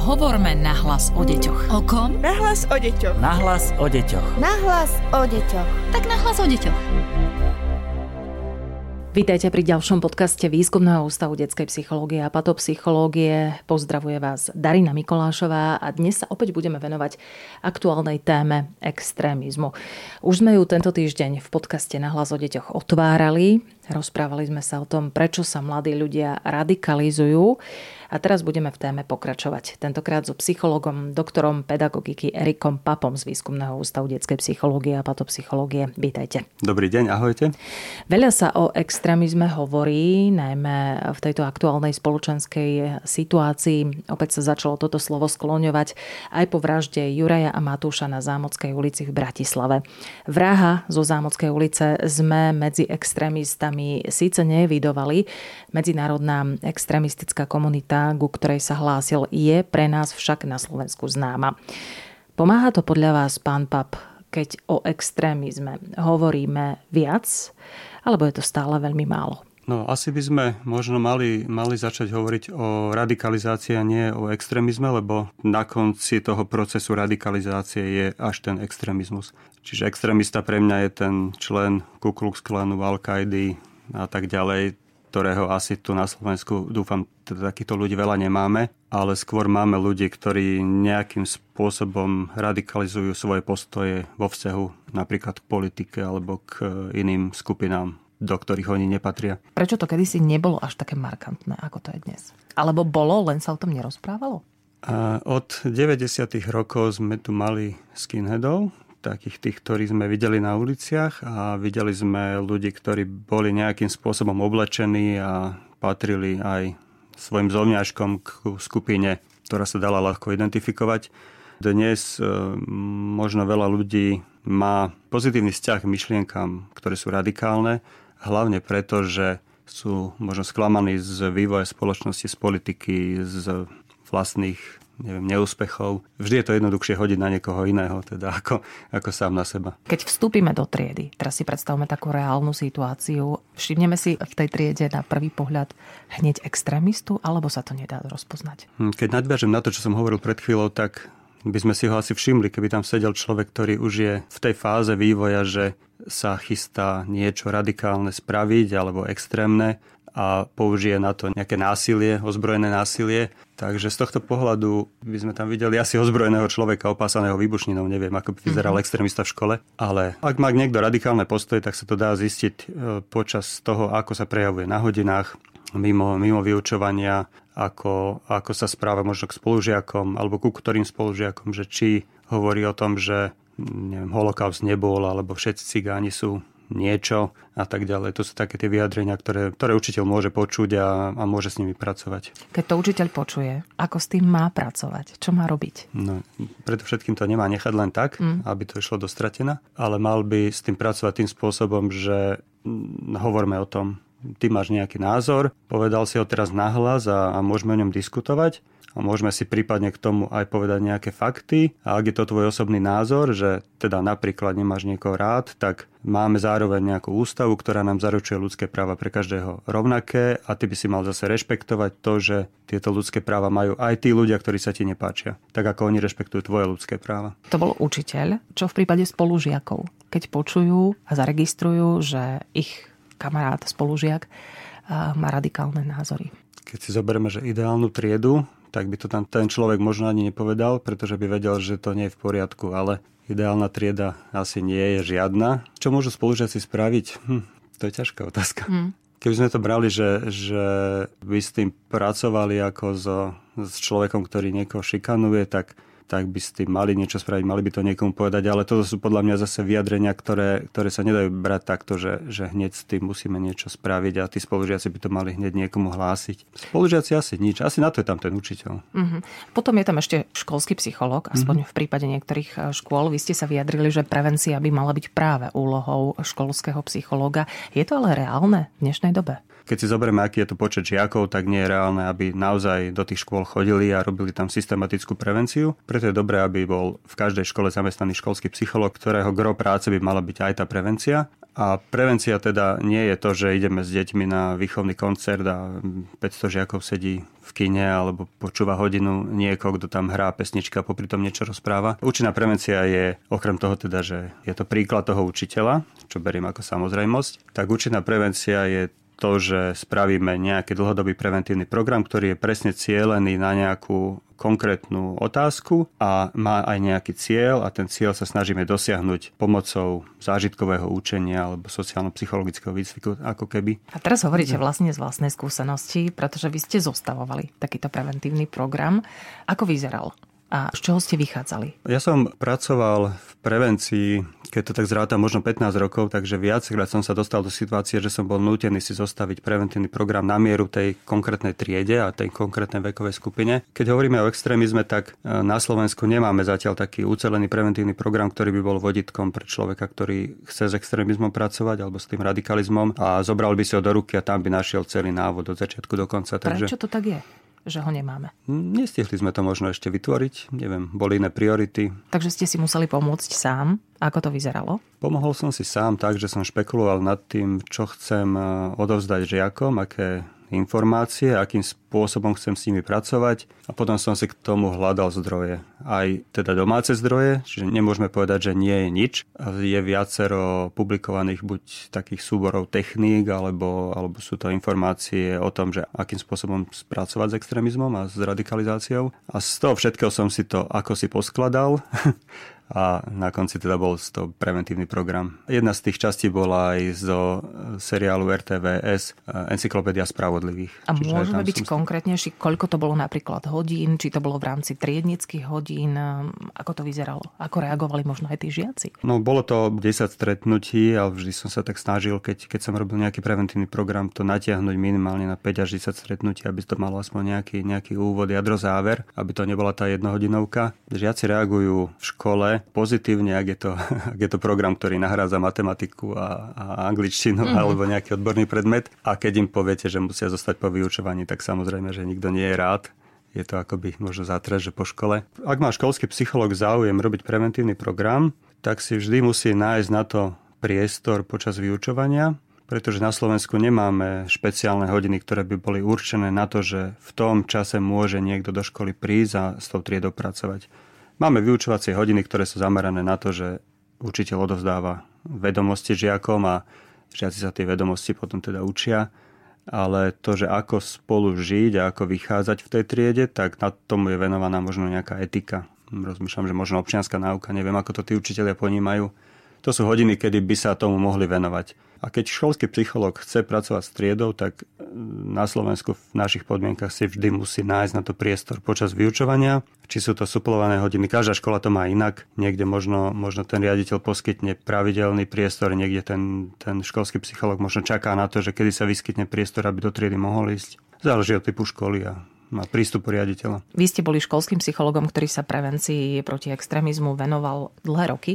Hovorme nahlas o deťoch. O kom? Nahlas o deťoch. Nahlas o deťoch. Nahlas o deťoch. Tak nahlas o deťoch. Vítajte pri ďalšom podcaste Výskumného ústavu detskej psychológie a patopsychológie. Pozdravuje vás Darina Mikolášová a dnes sa opäť budeme venovať aktuálnej téme extrémizmu. Už sme ju tento týždeň v podcaste Na hlas o deťoch otvárali. Rozprávali sme sa o tom, prečo sa mladí ľudia radikalizujú a teraz budeme v téme pokračovať. Tentokrát so psychologom, doktorom pedagogiky Erikom Papom z Výskumného ústavu detskej psychológie a patopsychológie. Vítajte. Dobrý deň, ahojte. Veľa sa o extrémizme hovorí, najmä v tejto aktuálnej spoločenskej situácii. Opäť sa začalo toto slovo skloňovať aj po vražde Juraja a Matúša na Zámockej ulici v Bratislave. Vraha zo Zámockej ulice sme medzi extrémistami síce nevidovali. Medzinárodná extrémistická komunita ku ktorej sa hlásil, je pre nás však na Slovensku známa. Pomáha to podľa vás, pán Pap, keď o extrémizme hovoríme viac, alebo je to stále veľmi málo? No, asi by sme možno mali, mali začať hovoriť o radikalizácii a nie o extrémizme, lebo na konci toho procesu radikalizácie je až ten extrémizmus. Čiže extrémista pre mňa je ten člen Ku Klux Klanu, Al-Kaidi a tak ďalej ktorého asi tu na Slovensku, dúfam, teda takýchto ľudí veľa nemáme, ale skôr máme ľudí, ktorí nejakým spôsobom radikalizujú svoje postoje vo vzťahu napríklad k politike alebo k iným skupinám do ktorých oni nepatria. Prečo to kedysi nebolo až také markantné, ako to je dnes? Alebo bolo, len sa o tom nerozprávalo? A od 90. rokov sme tu mali skinheadov, takých tých, ktorí sme videli na uliciach a videli sme ľudí, ktorí boli nejakým spôsobom oblečení a patrili aj svojim zovňažkom k skupine, ktorá sa dala ľahko identifikovať. Dnes e, možno veľa ľudí má pozitívny vzťah k myšlienkam, ktoré sú radikálne, hlavne preto, že sú možno sklamaní z vývoja spoločnosti, z politiky, z vlastných neviem, neúspechov. Vždy je to jednoduchšie hodiť na niekoho iného, teda ako, ako sám na seba. Keď vstúpime do triedy, teraz si predstavme takú reálnu situáciu, všimneme si v tej triede na prvý pohľad hneď extrémistu, alebo sa to nedá rozpoznať? Hm, keď nadviažem na to, čo som hovoril pred chvíľou, tak by sme si ho asi všimli, keby tam sedel človek, ktorý už je v tej fáze vývoja, že sa chystá niečo radikálne spraviť alebo extrémne a použije na to nejaké násilie, ozbrojené násilie. Takže z tohto pohľadu by sme tam videli asi ozbrojeného človeka opásaného výbušninou. Neviem, ako by vyzeral mm-hmm. extrémista v škole. Ale ak má niekto radikálne postoje, tak sa to dá zistiť e, počas toho, ako sa prejavuje na hodinách, mimo, mimo vyučovania, ako, ako sa správa možno k spolužiakom alebo ku ktorým spolužiakom, že či hovorí o tom, že neviem, holokaust nebol, alebo všetci cigáni sú niečo a tak ďalej. To sú také tie vyjadrenia, ktoré, ktoré učiteľ môže počuť a, a môže s nimi pracovať. Keď to učiteľ počuje, ako s tým má pracovať? Čo má robiť? No, preto všetkým to nemá nechať len tak, mm. aby to išlo dostratená, ale mal by s tým pracovať tým spôsobom, že mm, hovorme o tom, ty máš nejaký názor, povedal si ho teraz nahlas a, a môžeme o ňom diskutovať a môžeme si prípadne k tomu aj povedať nejaké fakty. A ak je to tvoj osobný názor, že teda napríklad nemáš niekoho rád, tak máme zároveň nejakú ústavu, ktorá nám zaručuje ľudské práva pre každého rovnaké a ty by si mal zase rešpektovať to, že tieto ľudské práva majú aj tí ľudia, ktorí sa ti nepáčia. Tak ako oni rešpektujú tvoje ľudské práva. To bol učiteľ. Čo v prípade spolužiakov? Keď počujú a zaregistrujú, že ich kamarát, spolužiak má radikálne názory. Keď si zoberieme, že ideálnu triedu tak by to tam ten človek možno ani nepovedal, pretože by vedel, že to nie je v poriadku, ale ideálna trieda asi nie je žiadna. Čo môžu spolužiaci spraviť? Hm, to je ťažká otázka. Hm. Keby sme to brali, že, že by s tým pracovali ako so, s človekom, ktorý niekoho šikanuje, tak tak by s tým mali niečo spraviť, mali by to niekomu povedať, ale toto sú podľa mňa zase vyjadrenia, ktoré, ktoré sa nedajú brať takto, že, že hneď s tým musíme niečo spraviť a tí spolužiaci by to mali hneď niekomu hlásiť. Spolužiaci asi nič, asi na to je tam ten učiteľ. Mm-hmm. Potom je tam ešte školský psychológ, aspoň mm-hmm. v prípade niektorých e, škôl. Vy ste sa vyjadrili, že prevencia by mala byť práve úlohou školského psychológa. Je to ale reálne v dnešnej dobe? Keď si zoberieme, aký je to počet žiakov, tak nie je reálne, aby naozaj do tých škôl chodili a robili tam systematickú prevenciu. Preto je dobré, aby bol v každej škole zamestnaný školský psychológ, ktorého gro práce by mala byť aj tá prevencia. A prevencia teda nie je to, že ideme s deťmi na výchovný koncert a 500 žiakov sedí v kine alebo počúva hodinu niekoho, kto tam hrá pesnička a popri tom niečo rozpráva. Účinná prevencia je okrem toho teda, že je to príklad toho učiteľa, čo beriem ako samozrejmosť, tak účinná prevencia je to, že spravíme nejaký dlhodobý preventívny program, ktorý je presne cielený na nejakú konkrétnu otázku a má aj nejaký cieľ a ten cieľ sa snažíme dosiahnuť pomocou zážitkového učenia alebo sociálno-psychologického výcviku ako keby. A teraz hovoríte vlastne z vlastnej skúsenosti, pretože vy ste zostavovali takýto preventívny program. Ako vyzeral? A z čoho ste vychádzali? Ja som pracoval v prevencii, keď to tak zráta, možno 15 rokov, takže viackrát som sa dostal do situácie, že som bol nútený si zostaviť preventívny program na mieru tej konkrétnej triede a tej konkrétnej vekovej skupine. Keď hovoríme o extrémizme, tak e, na Slovensku nemáme zatiaľ taký ucelený preventívny program, ktorý by bol voditkom pre človeka, ktorý chce s extrémizmom pracovať alebo s tým radikalizmom a zobral by si ho do ruky a tam by našiel celý návod od začiatku do konca. Takže... Prečo to tak je? Že ho nemáme? Nestihli sme to možno ešte vytvoriť, neviem, boli iné priority. Takže ste si museli pomôcť sám. Ako to vyzeralo? Pomohol som si sám tak, že som špekuloval nad tým, čo chcem eh, odovzdať žiakom, aké informácie, akým spôsobom chcem s nimi pracovať a potom som si k tomu hľadal zdroje. Aj teda domáce zdroje, čiže nemôžeme povedať, že nie je nič. Je viacero publikovaných buď takých súborov techník, alebo, alebo sú to informácie o tom, že akým spôsobom spracovať s extrémizmom a s radikalizáciou. A z toho všetkého som si to ako si poskladal a na konci teda bol to preventívny program. Jedna z tých častí bola aj zo seriálu RTVS e, Encyklopédia spravodlivých. A môžeme byť som... konkrétnejší, koľko to bolo napríklad hodín, či to bolo v rámci triednických hodín, e, ako to vyzeralo, ako reagovali možno aj tí žiaci? No bolo to 10 stretnutí, ale vždy som sa tak snažil, keď, keď som robil nejaký preventívny program, to natiahnuť minimálne na 5 až 10 stretnutí, aby to malo aspoň nejaký, nejaký úvod, jadro, záver, aby to nebola tá jednohodinovka. Žiaci reagujú v škole pozitívne, ak je to, ak je to program, ktorý nahrádza matematiku a, a angličtinu mm-hmm. alebo nejaký odborný predmet. A keď im poviete, že musia zostať po vyučovaní, tak samozrejme, že nikto nie je rád. Je to akoby možno zátrž, že po škole. Ak má školský psychológ záujem robiť preventívny program, tak si vždy musí nájsť na to priestor počas vyučovania, pretože na Slovensku nemáme špeciálne hodiny, ktoré by boli určené na to, že v tom čase môže niekto do školy prísť a s tou triedou pracovať. Máme vyučovacie hodiny, ktoré sú zamerané na to, že učiteľ odovzdáva vedomosti žiakom a žiaci sa tie vedomosti potom teda učia. Ale to, že ako spolu žiť a ako vychádzať v tej triede, tak na tomu je venovaná možno nejaká etika. Rozmýšľam, že možno občianská náuka, neviem, ako to tí učiteľia ponímajú. To sú hodiny, kedy by sa tomu mohli venovať. A keď školský psychológ chce pracovať s triedou, tak e, na Slovensku v našich podmienkach si vždy musí nájsť na to priestor počas vyučovania. Či sú to suplované hodiny, každá škola to má inak. Niekde možno, možno ten riaditeľ poskytne pravidelný priestor, niekde ten, ten školský psychológ možno čaká na to, že kedy sa vyskytne priestor, aby do triedy mohol ísť. Záleží od typu školy a má prístup riaditeľa. Vy ste boli školským psychologom, ktorý sa prevencii proti extrémizmu venoval dlhé roky.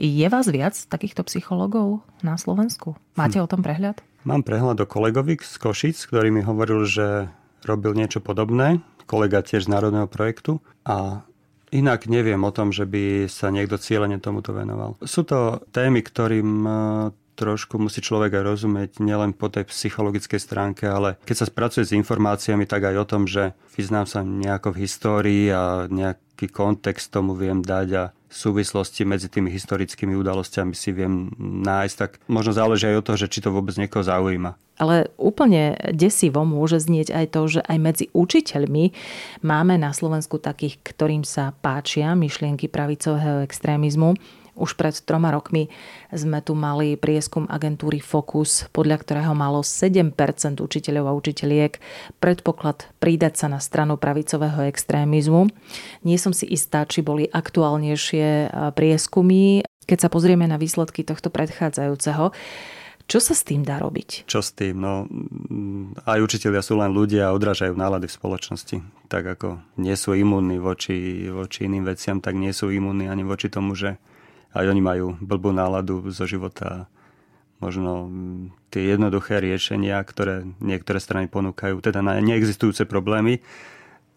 Je vás viac takýchto psychologov na Slovensku? Máte hm. o tom prehľad? Mám prehľad o kolegovi z Košic, ktorý mi hovoril, že robil niečo podobné. Kolega tiež z Národného projektu. A Inak neviem o tom, že by sa niekto cieľene tomuto venoval. Sú to témy, ktorým trošku musí človek aj rozumieť nielen po tej psychologickej stránke, ale keď sa spracuje s informáciami, tak aj o tom, že vyznám sa nejako v histórii a nejaký kontext tomu viem dať a súvislosti medzi tými historickými udalosťami si viem nájsť, tak možno záleží aj od toho, že či to vôbec niekoho zaujíma. Ale úplne desivo môže znieť aj to, že aj medzi učiteľmi máme na Slovensku takých, ktorým sa páčia myšlienky pravicového extrémizmu už pred troma rokmi sme tu mali prieskum agentúry Focus, podľa ktorého malo 7% učiteľov a učiteľiek predpoklad pridať sa na stranu pravicového extrémizmu. Nie som si istá, či boli aktuálnejšie e, prieskumy. Keď sa pozrieme na výsledky tohto predchádzajúceho, čo sa s tým dá robiť? Čo s tým? No, aj učiteľia sú len ľudia a odrážajú nálady v spoločnosti. Tak ako nie sú imúnni voči, voči iným veciam, tak nie sú imúnni ani voči tomu, že aj oni majú blbú náladu zo života. Možno mm, tie jednoduché riešenia, ktoré niektoré strany ponúkajú, teda na neexistujúce problémy,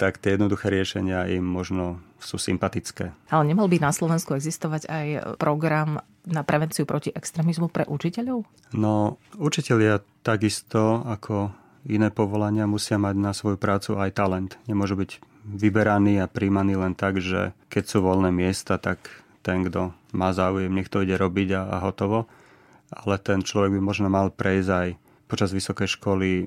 tak tie jednoduché riešenia im možno sú sympatické. Ale nemal by na Slovensku existovať aj program na prevenciu proti extrémizmu pre učiteľov? No, učiteľia takisto ako iné povolania musia mať na svoju prácu aj talent. Nemôžu byť vyberaní a príjmaní len tak, že keď sú voľné miesta, tak ten, kto má záujem, nech to ide robiť a, a hotovo. Ale ten človek by možno mal prejsť aj počas vysokej školy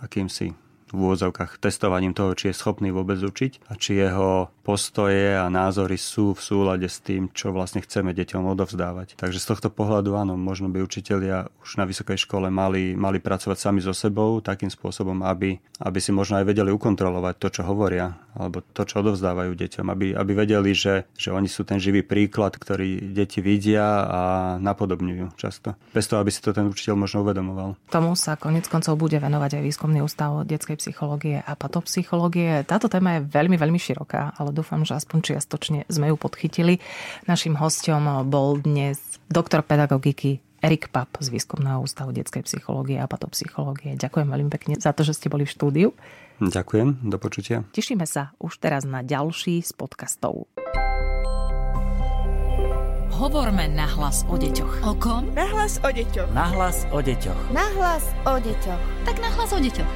akýmsi v úvodzovkách testovaním toho, či je schopný vôbec učiť a či jeho postoje a názory sú v súlade s tým, čo vlastne chceme deťom odovzdávať. Takže z tohto pohľadu áno, možno by učitelia už na vysokej škole mali, mali pracovať sami so sebou takým spôsobom, aby, aby si možno aj vedeli ukontrolovať to, čo hovoria alebo to, čo odovzdávajú deťom, aby, aby vedeli, že, že oni sú ten živý príklad, ktorý deti vidia a napodobňujú často. Bez toho, aby si to ten učiteľ možno uvedomoval. Tomu sa konec koncov bude venovať aj výskumný ústav detskej detskej psychológie a patopsychológie. Táto téma je veľmi, veľmi široká, ale dúfam, že aspoň čiastočne sme ju podchytili. Našim hostom bol dnes doktor pedagogiky Erik Pap z Výskumného ústavu detskej psychológie a patopsychológie. Ďakujem veľmi pekne za to, že ste boli v štúdiu. Ďakujem, do počutia. Tešíme sa už teraz na ďalší z podcastov. Hovorme na hlas o deťoch. O kom? Na hlas o deťoch. Na hlas o deťoch. Na hlas o deťoch. Tak na hlas o deťoch.